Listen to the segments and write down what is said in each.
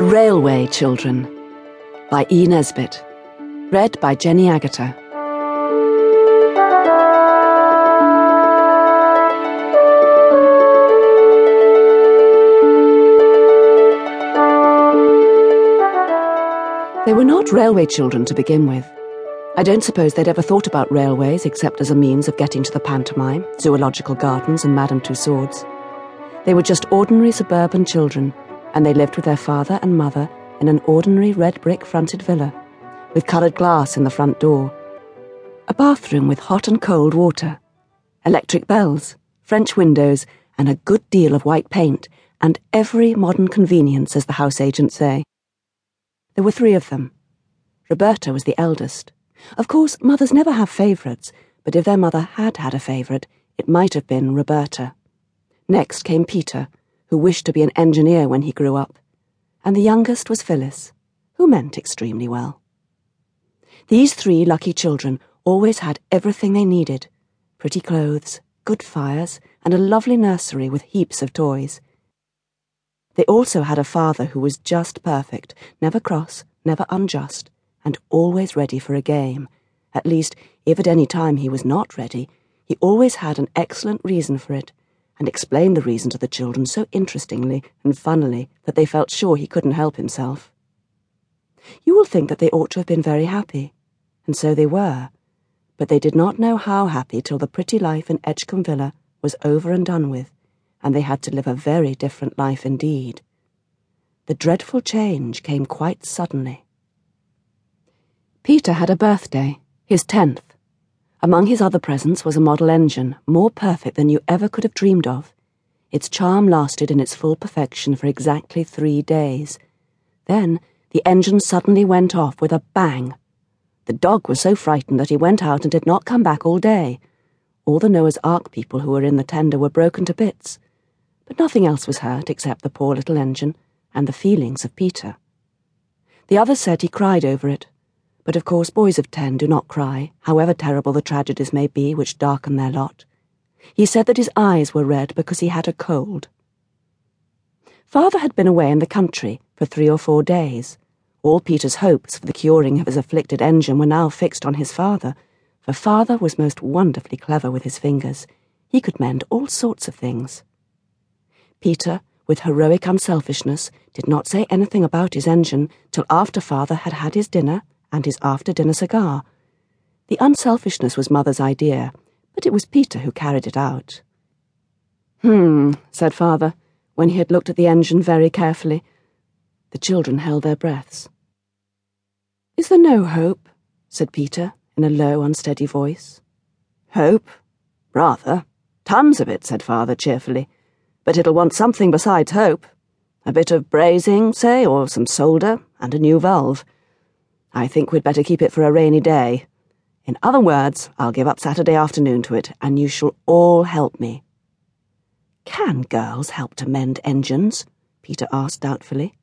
The Railway Children by E. Nesbit. Read by Jenny Agutter. They were not railway children to begin with. I don't suppose they'd ever thought about railways except as a means of getting to the pantomime, zoological gardens, and Madame Tussauds. They were just ordinary suburban children and they lived with their father and mother in an ordinary red brick fronted villa, with coloured glass in the front door, a bathroom with hot and cold water, electric bells, French windows, and a good deal of white paint, and every modern convenience, as the house agents say. There were three of them. Roberta was the eldest. Of course, mothers never have favourites, but if their mother had had a favourite, it might have been Roberta. Next came Peter who wished to be an engineer when he grew up, and the youngest was Phyllis, who meant extremely well. These three lucky children always had everything they needed pretty clothes, good fires, and a lovely nursery with heaps of toys. They also had a father who was just perfect, never cross, never unjust, and always ready for a game. At least, if at any time he was not ready, he always had an excellent reason for it and explained the reason to the children so interestingly and funnily that they felt sure he couldn't help himself. You will think that they ought to have been very happy, and so they were, but they did not know how happy till the pretty life in Edgecombe Villa was over and done with, and they had to live a very different life indeed. The dreadful change came quite suddenly. Peter had a birthday, his tenth. Among his other presents was a model engine, more perfect than you ever could have dreamed of. Its charm lasted in its full perfection for exactly three days. Then the engine suddenly went off with a bang. The dog was so frightened that he went out and did not come back all day. All the Noah's Ark people who were in the tender were broken to bits. But nothing else was hurt except the poor little engine and the feelings of Peter. The others said he cried over it, but of course, boys of ten do not cry, however terrible the tragedies may be which darken their lot. He said that his eyes were red because he had a cold. Father had been away in the country for three or four days. All Peter's hopes for the curing of his afflicted engine were now fixed on his father, for father was most wonderfully clever with his fingers. He could mend all sorts of things. Peter, with heroic unselfishness, did not say anything about his engine till after father had had his dinner and his after dinner cigar. The unselfishness was Mother's idea, but it was Peter who carried it out. Hmm, said Father, when he had looked at the engine very carefully. The children held their breaths. Is there no hope? said Peter, in a low, unsteady voice. Hope? Rather. Tons of it, said Father cheerfully. But it'll want something besides hope. A bit of brazing, say, or some solder, and a new valve. I think we'd better keep it for a rainy day. In other words, I'll give up Saturday afternoon to it, and you shall all help me. Can girls help to mend engines? Peter asked doubtfully.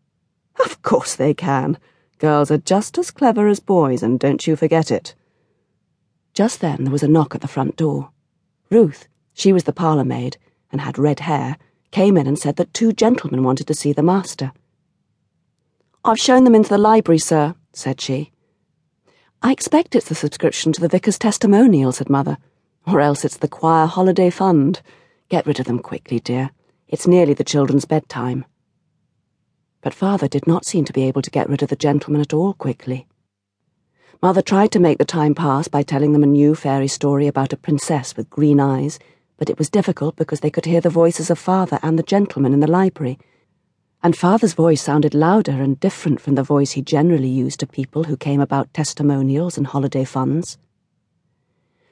Of course they can. Girls are just as clever as boys, and don't you forget it. Just then there was a knock at the front door. Ruth, she was the parlour maid, and had red hair, came in and said that two gentlemen wanted to see the master. I've shown them into the library, sir, said she. I expect it's the subscription to the vicar's testimonial, said Mother, or else it's the choir holiday fund. Get rid of them quickly, dear. It's nearly the children's bedtime. But Father did not seem to be able to get rid of the gentlemen at all quickly. Mother tried to make the time pass by telling them a new fairy story about a princess with green eyes, but it was difficult because they could hear the voices of Father and the gentleman in the library and Father's voice sounded louder and different from the voice he generally used to people who came about testimonials and holiday funds.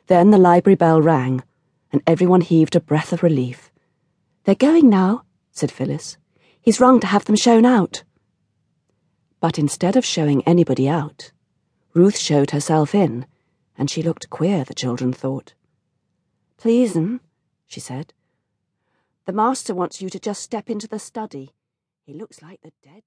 Then the library bell rang, and everyone heaved a breath of relief. They're going now, said Phyllis. He's rung to have them shown out. But instead of showing anybody out, Ruth showed herself in, and she looked queer, the children thought. Please'm, she said. The master wants you to just step into the study. He looks like the dead